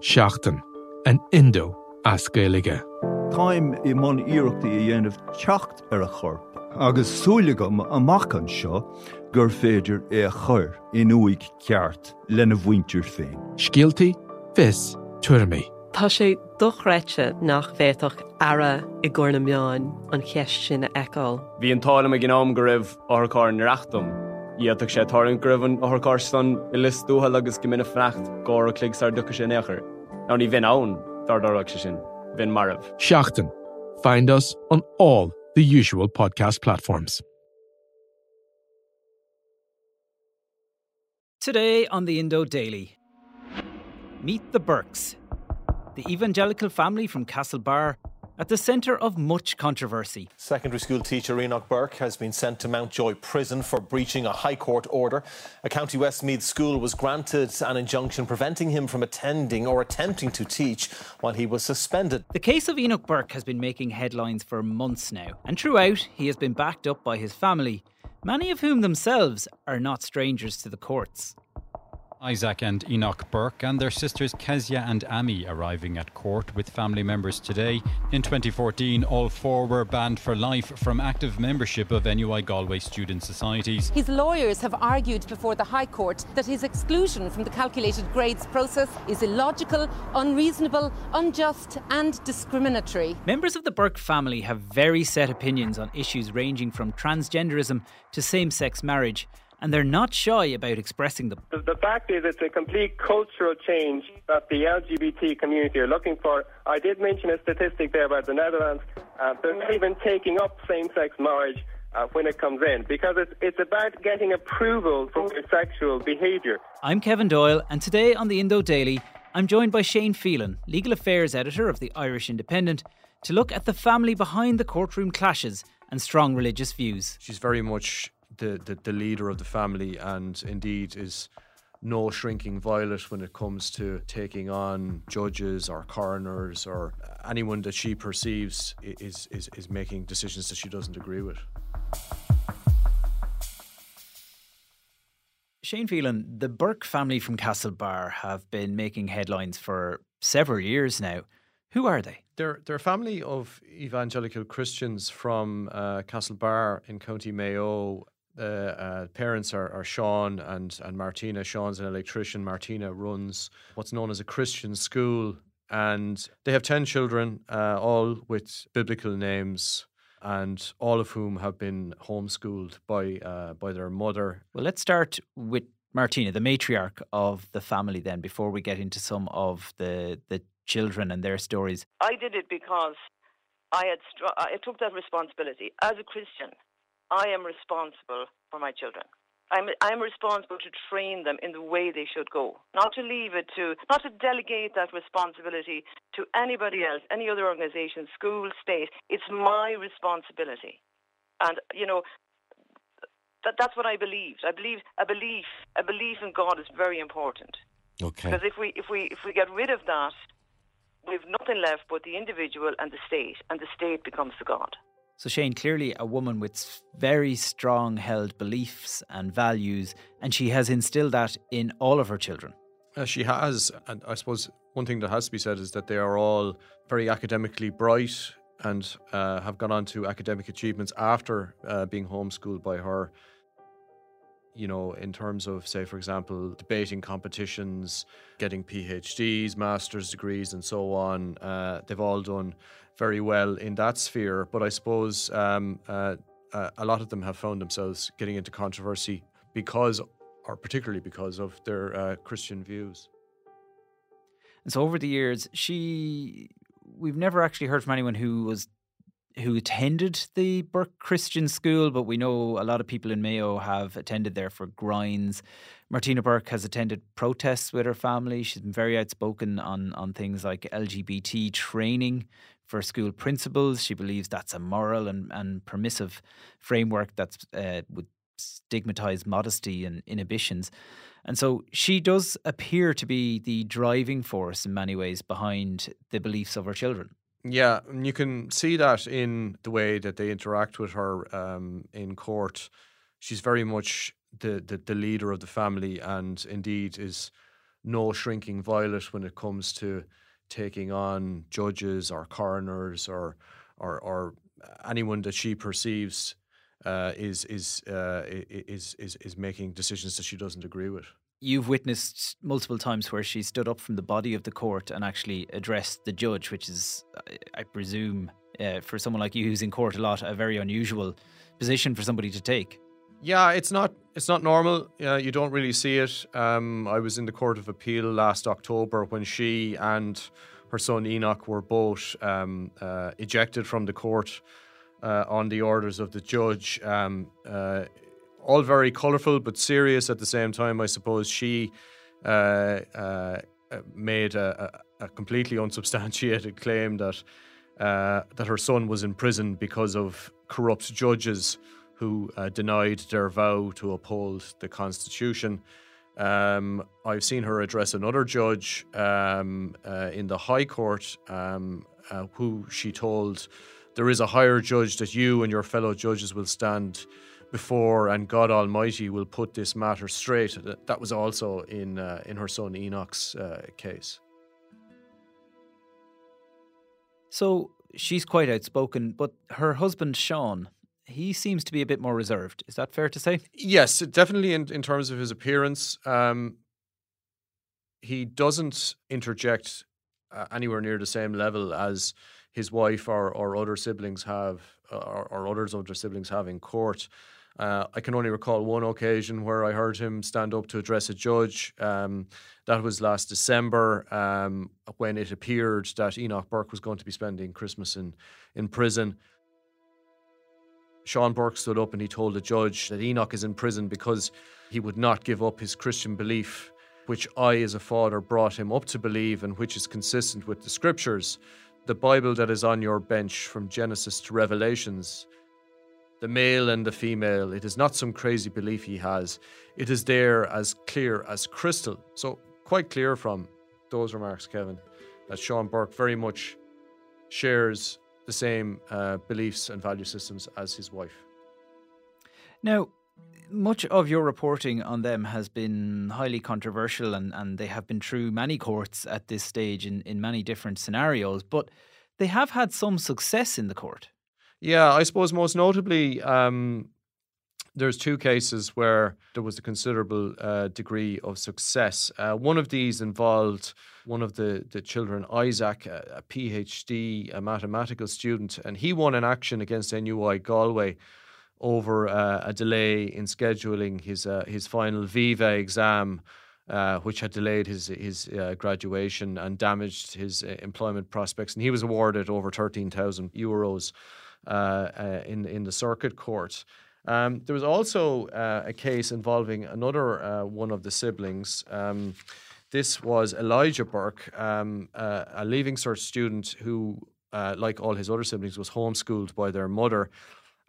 Seachtain an Indo as Gaelige. Táim i món iireachtaí a dhéanamh techt ar a chorp, agus súlagam amachchan seo gur féidir é a chur in uig ceart lena bhaintir féin. Scialtaí fis tuairrmaí. Tá sé dochreite nach bhéach ara i gcóna meáin an cheist sin eáil. Bhí an tála a gnám go raibh áthcáir nareachtam. Íach sé tárin gribhann áthcárstan i listúthe agus go mina frecht gá a cligsar ducha sin éair. Ná ní bhín ann dardarach se sin, bhín marmh. Seachtain. Find us on all the usual podcast platforms. Today on the Indo Daily, meet the Burkes. the evangelical family from Castlebar at the centre of much controversy. Secondary school teacher Enoch Burke has been sent to Mountjoy prison for breaching a High Court order. A County Westmeath school was granted an injunction preventing him from attending or attempting to teach while he was suspended. The case of Enoch Burke has been making headlines for months now, and throughout, he has been backed up by his family, many of whom themselves are not strangers to the courts. Isaac and Enoch Burke and their sisters Kezia and Amy arriving at court with family members today. In 2014, all four were banned for life from active membership of NUI Galway student societies. His lawyers have argued before the High Court that his exclusion from the calculated grades process is illogical, unreasonable, unjust, and discriminatory. Members of the Burke family have very set opinions on issues ranging from transgenderism to same sex marriage and they're not shy about expressing them. The, the, fact is, it's a complete cultural change that the LGBT community are looking for. I did mention a statistic there about the Netherlands. Uh, they're not even taking up same-sex marriage uh, when it comes in because it's, it's about getting approval for your sexual behaviour. I'm Kevin Doyle, and today on the Indo Daily, I'm joined by Shane Phelan, legal affairs editor of the Irish Independent, to look at the family behind the courtroom clashes and strong religious views. She's very much the, the, the leader of the family and indeed is no shrinking violet when it comes to taking on judges or coroners or anyone that she perceives is, is, is making decisions that she doesn't agree with. Shane Phelan, the Burke family from Castlebar have been making headlines for several years now. Who are they? They're, they're a family of evangelical Christians from uh, Castlebar in County Mayo the uh, parents are, are Sean and, and Martina. Sean's an electrician. Martina runs what's known as a Christian school. And they have 10 children, uh, all with biblical names, and all of whom have been homeschooled by, uh, by their mother. Well, let's start with Martina, the matriarch of the family, then, before we get into some of the, the children and their stories. I did it because I had str- I took that responsibility as a Christian. I am responsible for my children. I'm, I'm responsible to train them in the way they should go, not to leave it to, not to delegate that responsibility to anybody else, any other organization, school, state. It's my responsibility. And, you know, that, that's what I believed. I believe a belief, a belief in God is very important. Okay. Because if we, if we, if we get rid of that, we've nothing left but the individual and the state, and the state becomes the God. So, Shane, clearly a woman with very strong held beliefs and values, and she has instilled that in all of her children. Uh, she has, and I suppose one thing that has to be said is that they are all very academically bright and uh, have gone on to academic achievements after uh, being homeschooled by her. You know, in terms of, say, for example, debating competitions, getting PhDs, master's degrees, and so on, uh, they've all done very well in that sphere. But I suppose um, uh, uh, a lot of them have found themselves getting into controversy because, or particularly because of their uh, Christian views. And so over the years, she, we've never actually heard from anyone who was who attended the Burke Christian School, but we know a lot of people in Mayo have attended there for grinds. Martina Burke has attended protests with her family. She's been very outspoken on, on things like LGBT training for school principals. She believes that's a moral and, and permissive framework that uh, would stigmatize modesty and inhibitions. And so she does appear to be the driving force in many ways behind the beliefs of her children. Yeah, and you can see that in the way that they interact with her um, in court. She's very much the, the, the leader of the family, and indeed is no shrinking violet when it comes to taking on judges or coroners or or, or anyone that she perceives uh, is is, uh, is is is making decisions that she doesn't agree with you've witnessed multiple times where she stood up from the body of the court and actually addressed the judge, which is, I presume, uh, for someone like you who's in court a lot, a very unusual position for somebody to take. Yeah, it's not it's not normal. Yeah, you don't really see it. Um, I was in the Court of Appeal last October when she and her son Enoch were both um, uh, ejected from the court uh, on the orders of the judge. Um, uh, all very colourful but serious at the same time. I suppose she uh, uh, made a, a, completely unsubstantiated claim that uh, that her son was in prison because of corrupt judges who uh, denied their vow to uphold the Constitution. Um, I've seen her address another judge um, uh, in the High Court, um, who she told there is a higher judge that you and your fellow judges will stand before, and God Almighty will put this matter straight. That was also in uh, in her son Enoch's uh, case. So she's quite outspoken, but her husband Sean, he seems to be a bit more reserved. Is that fair to say? Yes, definitely. In in terms of his appearance, um, he doesn't interject uh, anywhere near the same level as his wife or, or other siblings have, or, or others of their siblings have in court. Uh, I can only recall one occasion where I heard him stand up to address a judge. Um, that was last December um, when it appeared that Enoch Burke was going to be spending Christmas in, in prison. Sean Burke stood up and he told the judge that Enoch is in prison because he would not give up his Christian belief, which I, as a father, brought him up to believe and which is consistent with the scriptures. The Bible that is on your bench from Genesis to Revelations the male and the female. It is not some crazy belief he has. It is there as clear as crystal. So, quite clear from those remarks, Kevin, that Sean Burke very much shares the same uh, beliefs and value systems as his wife. Now, much of your reporting on them has been highly controversial and, and they have been through many courts at this stage in, in many different scenarios, but they have had some success in the court. Yeah, I suppose most notably, um, there's two cases where there was a considerable uh, degree of success. Uh, one of these involved one of the, the children, Isaac, a, a, PhD, a mathematical student, and he won an action against NUI Galway over uh, a delay in scheduling his uh, his final Viva exam. Uh, which had delayed his his uh, graduation and damaged his employment prospects, and he was awarded over thirteen thousand euros uh, uh, in in the circuit court. Um, there was also uh, a case involving another one of the siblings. Um, this was Elijah Burke, um, a Leaving Cert student who, like all his other siblings, was homeschooled by their mother.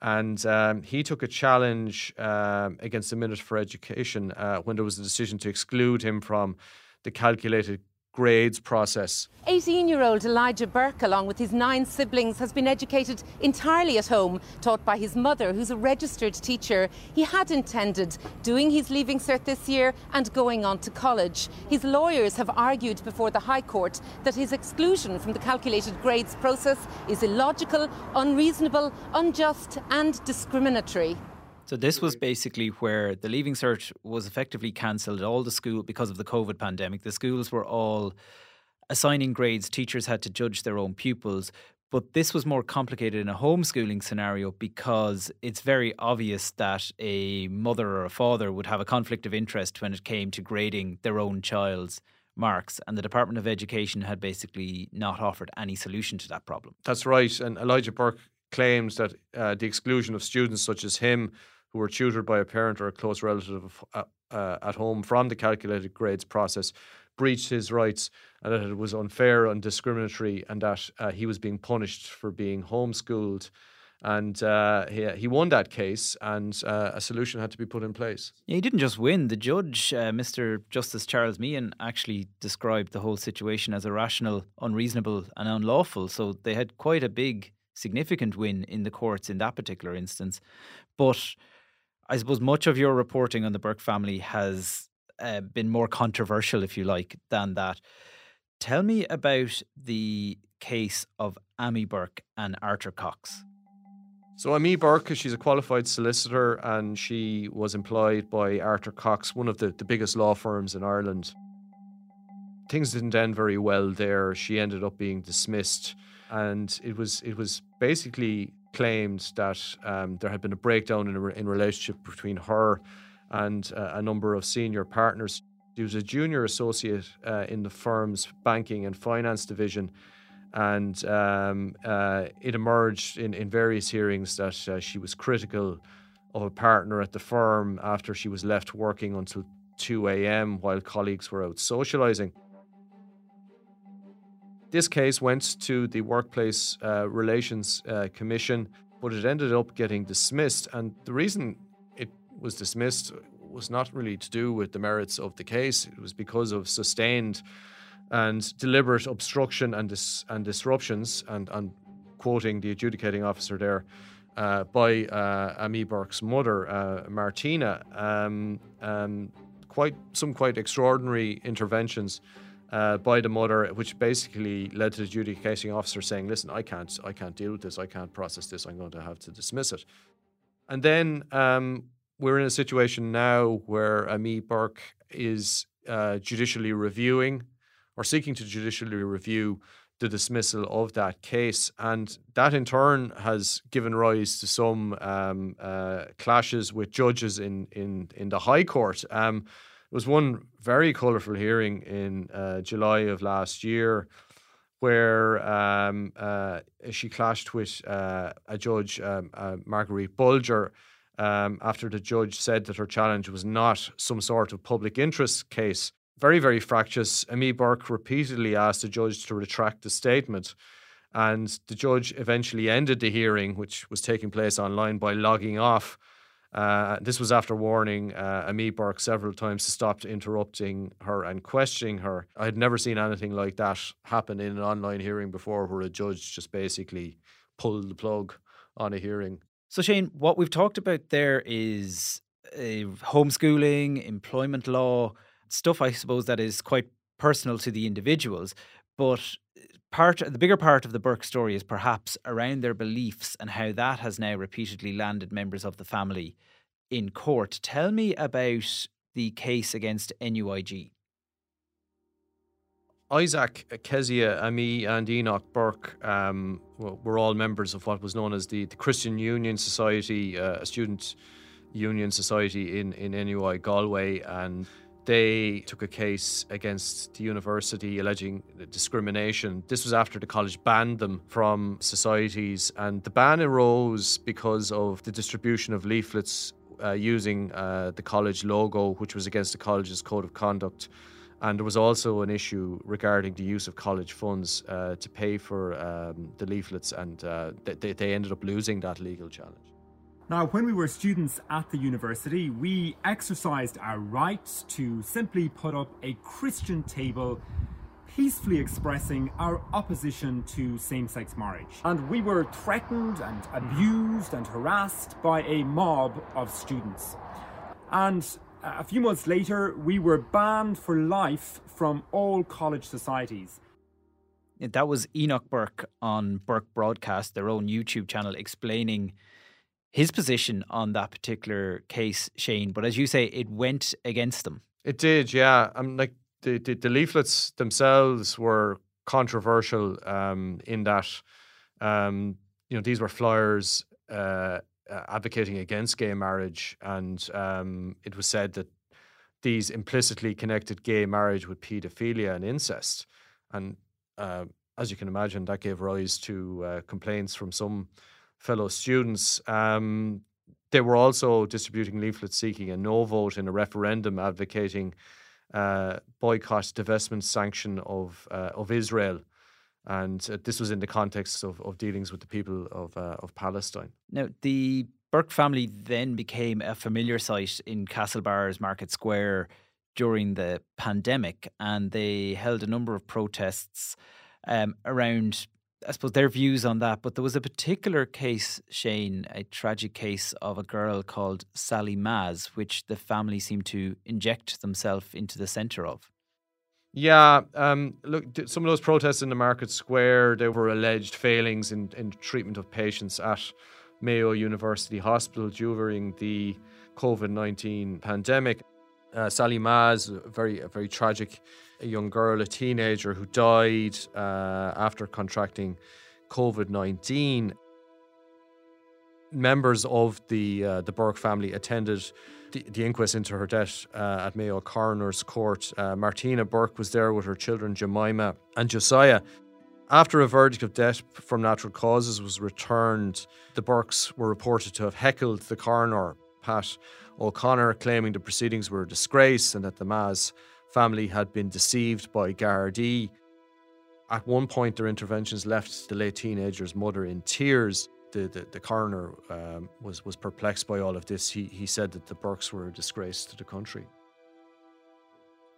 And um, he took a challenge um, against the Minister for Education uh, when there was a decision to exclude him from the calculated grades process. 18 year old Elijah Burke, along with his nine siblings, has been educated entirely at home, taught by his mother, who's a registered teacher. He had intended doing his Leaving Cert this year and going on to college. His lawyers have argued before the High Court that his exclusion from the calculated grades process is illogical, unreasonable, unjust, and discriminatory. So this was basically where the Leaving Cert was effectively cancelled. All the school because of the COVID pandemic, the schools were all assigning grades. Teachers had to judge their own pupils. But this was more complicated in a homeschooling scenario because it's very obvious that a mother or a father would have a conflict of interest when it came to grading their own child's marks. And the Department of Education had basically not offered any solution to that problem. That's right. And Elijah Burke claimed that uh, the exclusion of students such as him, who were tutored by a parent or a close relative uh, uh, at home from the calculated grades process, breached his rights and that it was unfair and discriminatory and that uh, he was being punished for being homeschooled. And uh, he, he won that case, and uh, a solution had to be put in place. Yeah, he didn't just win. The judge, uh, Mr. Justice Charles Meenan, actually described the whole situation as irrational, unreasonable, and unlawful. So they had quite a big, significant win in the courts in that particular instance. But I suppose much of your reporting on the Burke family has uh, been more controversial, if you like, than that. Tell me about the case of Amy Burke and Arthur Cox. So Amy Burke, she's a qualified solicitor and she was employed by Arthur Cox, one of the, the biggest law firms in Ireland. Things didn't end very well there. She ended up being dismissed, and it was it was basically claimed that um, there had been a breakdown in a in relationship between her and uh, a number of senior partners. She was a junior associate uh, in the firm's banking and finance division, and um, uh, it emerged in, in various hearings that uh, she was critical of a partner at the firm after she was left working until 2 a.m. while colleagues were out socializing. This case went to the Workplace uh, Relations uh, Commission, but it ended up getting dismissed. And the reason it was dismissed was not really to do with the merits of the case, it was because of sustained and deliberate obstruction and, dis- and disruptions, and, quoting the adjudicating officer there. Uh, by uh, Amy Burke's mother, uh, Martina, um, um, quite some quite extraordinary interventions uh, by the mother, which basically led to the adjudicating officer saying, "Listen, I can't, I can't deal with this. I can't process this. I'm going to have to dismiss it." And then um, we're in a situation now where Amy Burke is uh, judicially reviewing or seeking to judicially review the dismissal of that case. And that in turn has given rise to some um, uh, clashes with judges in, in, in the High Court. Um, was one very colourful hearing in uh, July of last year where um, uh, she clashed with uh, a judge, um, uh, Marguerite Bolger, um, after the judge said that her challenge was not some sort of public interest case very, very fractious. Amy Burke repeatedly asked the judge to retract the statement. And the judge eventually ended the hearing, which was taking place online, by logging off. Uh, this was after warning uh, Amy Burke several times to stop interrupting her and questioning her. I had never seen anything like that happen in an online hearing before, where a judge just basically pulled the plug on a hearing. So, Shane, what we've talked about there is uh, homeschooling, employment law, stuff, I suppose, that is quite personal to the individuals. But part, the bigger part of the Burke story is perhaps around their beliefs and how that has now repeatedly landed members of the family in court. Tell me about the case against NUIG. Isaac, Kezia, Amy, and Enoch Burke um, were all members of what was known as the, the Christian Union Society, uh, a student union society in, in NUI Galway. And they took a case against the university alleging discrimination. This was after the college banned them from societies, and the ban arose because of the distribution of leaflets uh, using uh, the college logo, which was against the college's code of conduct. And there was also an issue regarding the use of college funds uh, to pay for um, the leaflets, and uh, they, they ended up losing that legal challenge. Now, when we were students at the university, we exercised our right to simply put up a Christian table peacefully expressing our opposition to same sex marriage. And we were threatened and mm-hmm. abused and harassed by a mob of students. And a few months later, we were banned for life from all college societies. That was Enoch Burke on Burke Broadcast, their own YouTube channel, explaining his position on that particular case, Shane. But as you say, it went against them. It did, yeah. I'm like the, the, the leaflets themselves were controversial um, in that um, you know these were flyers uh, advocating against gay marriage, and um, it was said that these implicitly connected gay marriage with paedophilia and incest, and uh, as you can imagine, that gave rise to uh, complaints from some fellow students. Um, they were also distributing leaflets seeking a no vote in a referendum advocating uh, boycott, divestment, sanction of uh, of Israel, and uh, this was in the context of, of dealings with the people of uh, of Palestine. Now, the Burke family then became a familiar sight in Castlebar's Market Square during the pandemic, and they held a number of protests um, around I suppose their views on that, but there was a particular case, Shane, a tragic case of a girl called Sally Maz, which the family seemed to inject themselves into the centre of. Yeah, um, look, some of those protests in the market square, there were alleged failings in, in treatment of patients at Mayo University Hospital during the COVID 19 pandemic. Uh, Sally Maz, a very, a very tragic young girl, a teenager who died uh, after contracting COVID 19. Members of the uh, the Burke family attended the, the, inquest into her death uh, at Mayo Coroner's Court. Uh, Martina Burke was there with her children Jemima and Josiah. After a verdict of death from natural causes was returned, the Burkes were reported to have heckled the coroner, Pat O'Connor, claiming the proceedings were a disgrace and that the Maz family had been deceived by Gardaí. At one point, their interventions left the late teenager's mother in tears. The, the, the coroner um, was, was perplexed by all of this. He, he said that the Burkes were a disgrace to the country.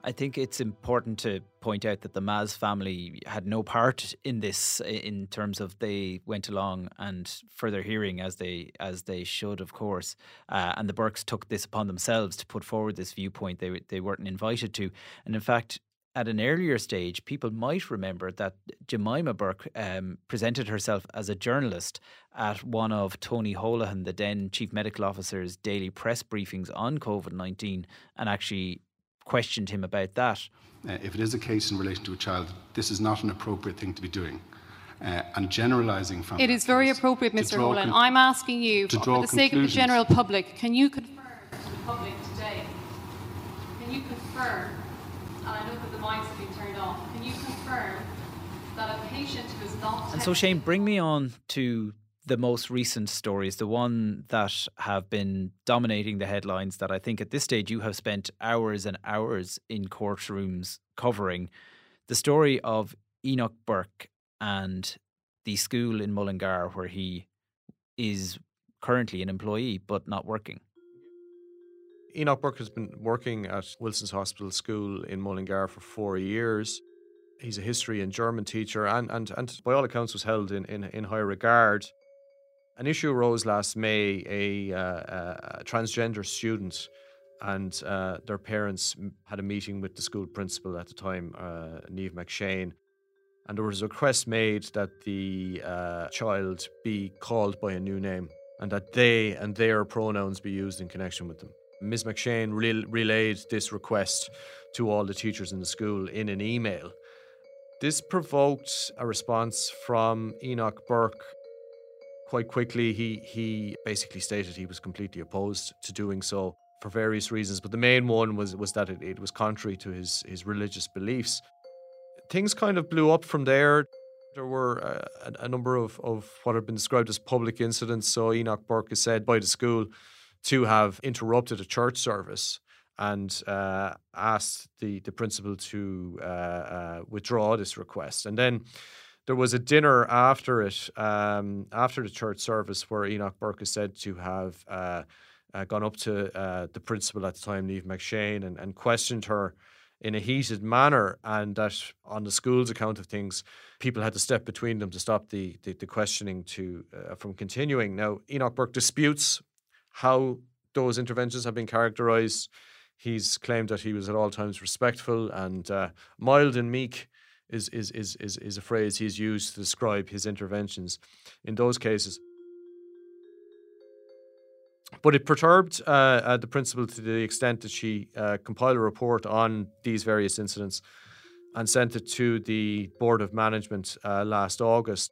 I think it's important to point out that the Maz family had no part in this in terms of they went along and further hearing as they as they should, of course. Uh, and the Burkes took this upon themselves to put forward this viewpoint they they weren't invited to. And in fact, at an earlier stage, people might remember that Jemima Burke um, presented herself as a journalist at one of Tony Holohan, the then chief medical officer's daily press briefings on COVID 19, and actually questioned him about that. Uh, if it is a case in relation to a child, this is not an appropriate thing to be doing. Uh, and generalising from it is very appropriate, Mr. Holan. Con- I'm asking you, for, for the sake of the general public, can you confirm to the public today? Can you confirm? And I know that the mics have been turned off. Can you confirm that a patient who is not? And so, Shane, bring me on to the most recent stories, the one that have been dominating the headlines that I think at this stage you have spent hours and hours in courtrooms covering the story of Enoch Burke and the school in Mullingar where he is currently an employee but not working. Enoch Burke has been working at Wilson's Hospital School in Mullingar for four years. He's a history and German teacher and, and, and by all accounts was held in, in, in high regard. An issue arose last May. A, uh, a transgender student and uh, their parents had a meeting with the school principal at the time, uh, Niamh McShane, and there was a request made that the uh, child be called by a new name and that they and their pronouns be used in connection with them. Ms. McShane re- relayed this request to all the teachers in the school in an email. This provoked a response from Enoch Burke quite quickly, he he basically stated he was completely opposed to doing so for various reasons. But the main one was was that it, it was contrary to his his religious beliefs. Things kind of blew up from there. There were uh, a, a, number of, of what had been described as public incidents. So Enoch Burke is said by the school to have interrupted a church service and uh, asked the, the principal to uh, uh withdraw this request. And then there was a dinner after it, um, after the church service, where Enoch Burke is said to have uh, uh, gone up to uh, the principal at the time, Niamh McShane, and, and questioned her in a heated manner, and that on the school's account of things, people had to step between them to stop the the, the questioning to uh, from continuing. Now, Enoch Burke disputes how those interventions have been characterised. He's claimed that he was at all times respectful and uh, mild and meek is, is, is, is, is a phrase he's used to describe his interventions in those cases. But it perturbed uh, uh, the principal to the extent that she uh, compiled a report on these various incidents and sent it to the Board of Management uh, last August.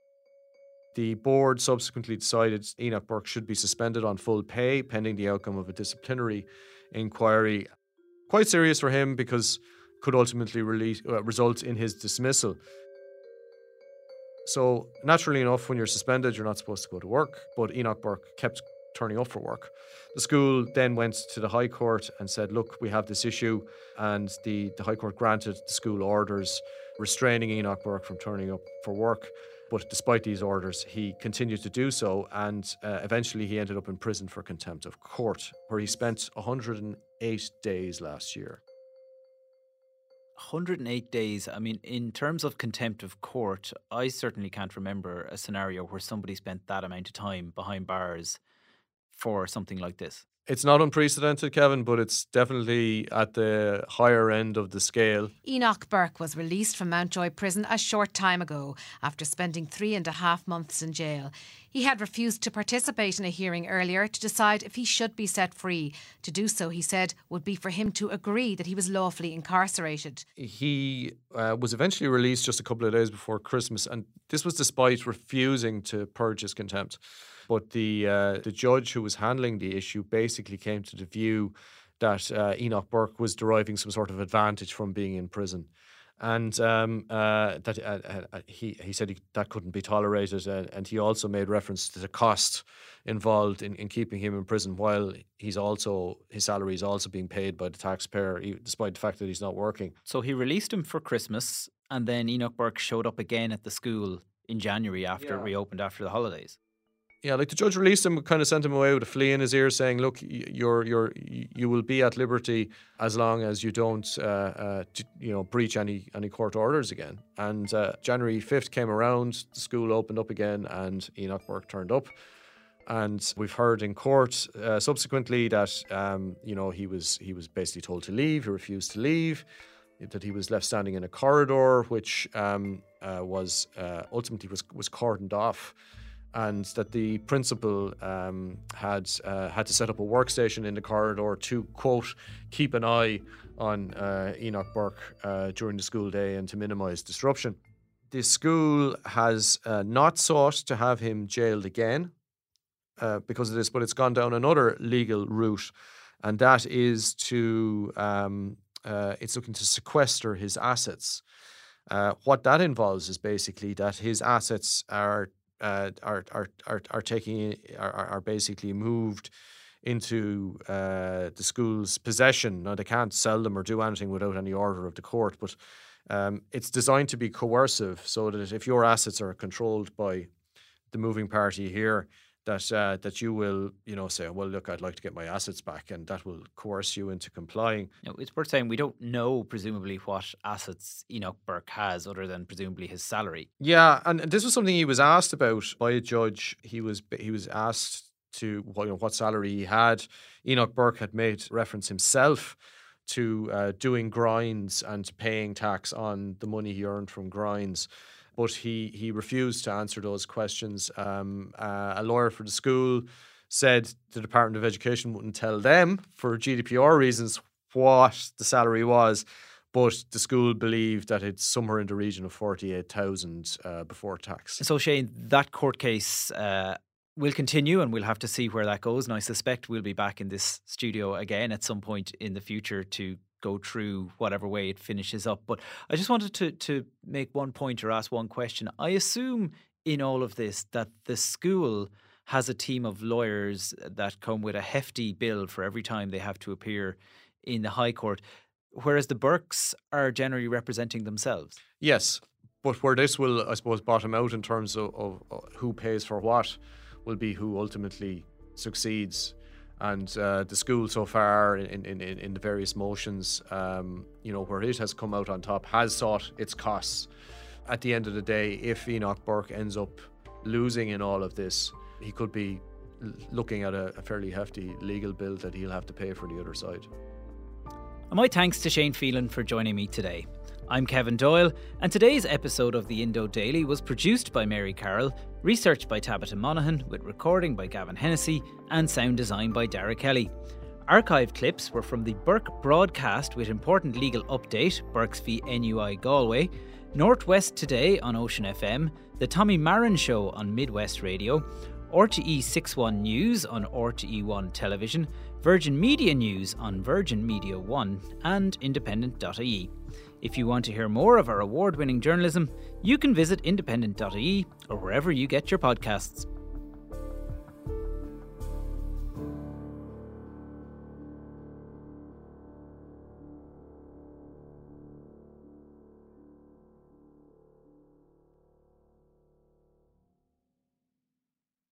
The board subsequently decided Enoch Burke should be suspended on full pay pending the outcome of a disciplinary inquiry. Quite serious for him because could ultimately release, uh, result in his dismissal. So, naturally enough, when you're suspended, you're not supposed to go to work. But Enoch Burke kept turning up for work. The school then went to the High Court and said, Look, we have this issue. And the, the High Court granted the school orders restraining Enoch Burke from turning up for work. But despite these orders, he continued to do so, and uh, eventually he ended up in prison for contempt of court, where he spent 108 days last year. 108 days. I mean, in terms of contempt of court, I certainly can't remember a scenario where somebody spent that amount of time behind bars for something like this. It's not unprecedented, Kevin, but it's definitely at the higher end of the scale. Enoch Burke was released from Mountjoy Prison a short time ago after spending three and a half months in jail. He had refused to participate in a hearing earlier to decide if he should be set free. To do so, he said, would be for him to agree that he was lawfully incarcerated. He uh, was eventually released just a couple of days before Christmas, and this was despite refusing to purge his contempt. But the uh, the judge who was handling the issue basically came to the view that uh, Enoch Burke was deriving some sort of advantage from being in prison. And um, uh, that uh, uh, he he said he, that couldn't be tolerated, and he also made reference to the cost involved in, in keeping him in prison, while he's also his salary is also being paid by the taxpayer, despite the fact that he's not working. So he released him for Christmas, and then Enoch Burke showed up again at the school in January after yeah. it reopened after the holidays yeah, like the judge released him, kind of sent him away with a flea in his ear, saying, "Look, you're you're you will be at liberty as long as you don't, uh, uh, you know, breach any any court orders again." And uh, January fifth came around, the school opened up again, and Enoch Burke turned up. And we've heard in court uh, subsequently that um, you know he was he was basically told to leave. He refused to leave. That he was left standing in a corridor, which um, uh, was uh, ultimately was was cordoned off and that the principal um, had uh, had to set up a workstation in the corridor to quote keep an eye on uh, Enoch Burke uh, during the school day and to minimise disruption. The school has uh, not sought to have him jailed again uh, because of this, but it's gone down another legal route, and that is to um, uh, it's looking to sequester his assets. what that involves is basically that his assets are uh, are, are are are taking are, are basically moved into uh, the school's possession. Now they can't sell them or do anything without any order of the court, but um, it's designed to be coercive, so that if your assets are controlled by the moving party here, that uh, that you will, you know, say, well, look, I'd like to get my assets back, and that will coerce you into complying. Know, it's worth saying we don't know presumably what assets Enoch Burke has, other than presumably his salary. Yeah, and this was something he was asked about by a judge. He was he was asked to you know, what salary he had. Enoch Burke had made reference himself to uh, doing grinds and paying tax on the money he earned from grinds but he he refused to answer those questions. Um, uh, a lawyer for the school said the Department of Education wouldn't tell them for GDPR reasons what the salary was, but the school believed that it's somewhere in the region of forty eight thousand uh, before tax. So Shane, that court case. Uh, will continue and we'll have to see where that goes. And I suspect we'll be back in this studio again at some point in the future to go through whatever way it finishes up. But I just wanted to to make one point or ask one question. I assume in all of this that the school has a team of lawyers that come with a hefty bill for every time they have to appear in the High Court, whereas the Burkes are generally representing themselves. Yes, but where this will, I suppose, bottom out in terms of, of, of who pays for what will be who ultimately succeeds and uh, the school so far in, in, in, the various motions, um, you know, where it has come out on top, has sought its costs. At the end of the day, if Enoch Burke ends up losing in all of this, he could be looking at a, a fairly hefty legal bill that he'll have to pay for the other side. And my thanks to Shane Phelan for joining me today. I'm Kevin Doyle, and today's episode of the Indo Daily was produced by Mary Carroll, researched by Tabitha Monaghan, with recording by Gavin Hennessy, and sound design by Dara Kelly. Archived clips were from the Burke broadcast with important legal update, Burke's v NUI Galway, Northwest Today on Ocean FM, The Tommy Marren Show on Midwest Radio, RTE 61 News on RTE1 Television, Virgin Media News on Virgin Media 1, and independent.ie. If you want to hear more of our award winning journalism, you can visit independent.ie or wherever you get your podcasts.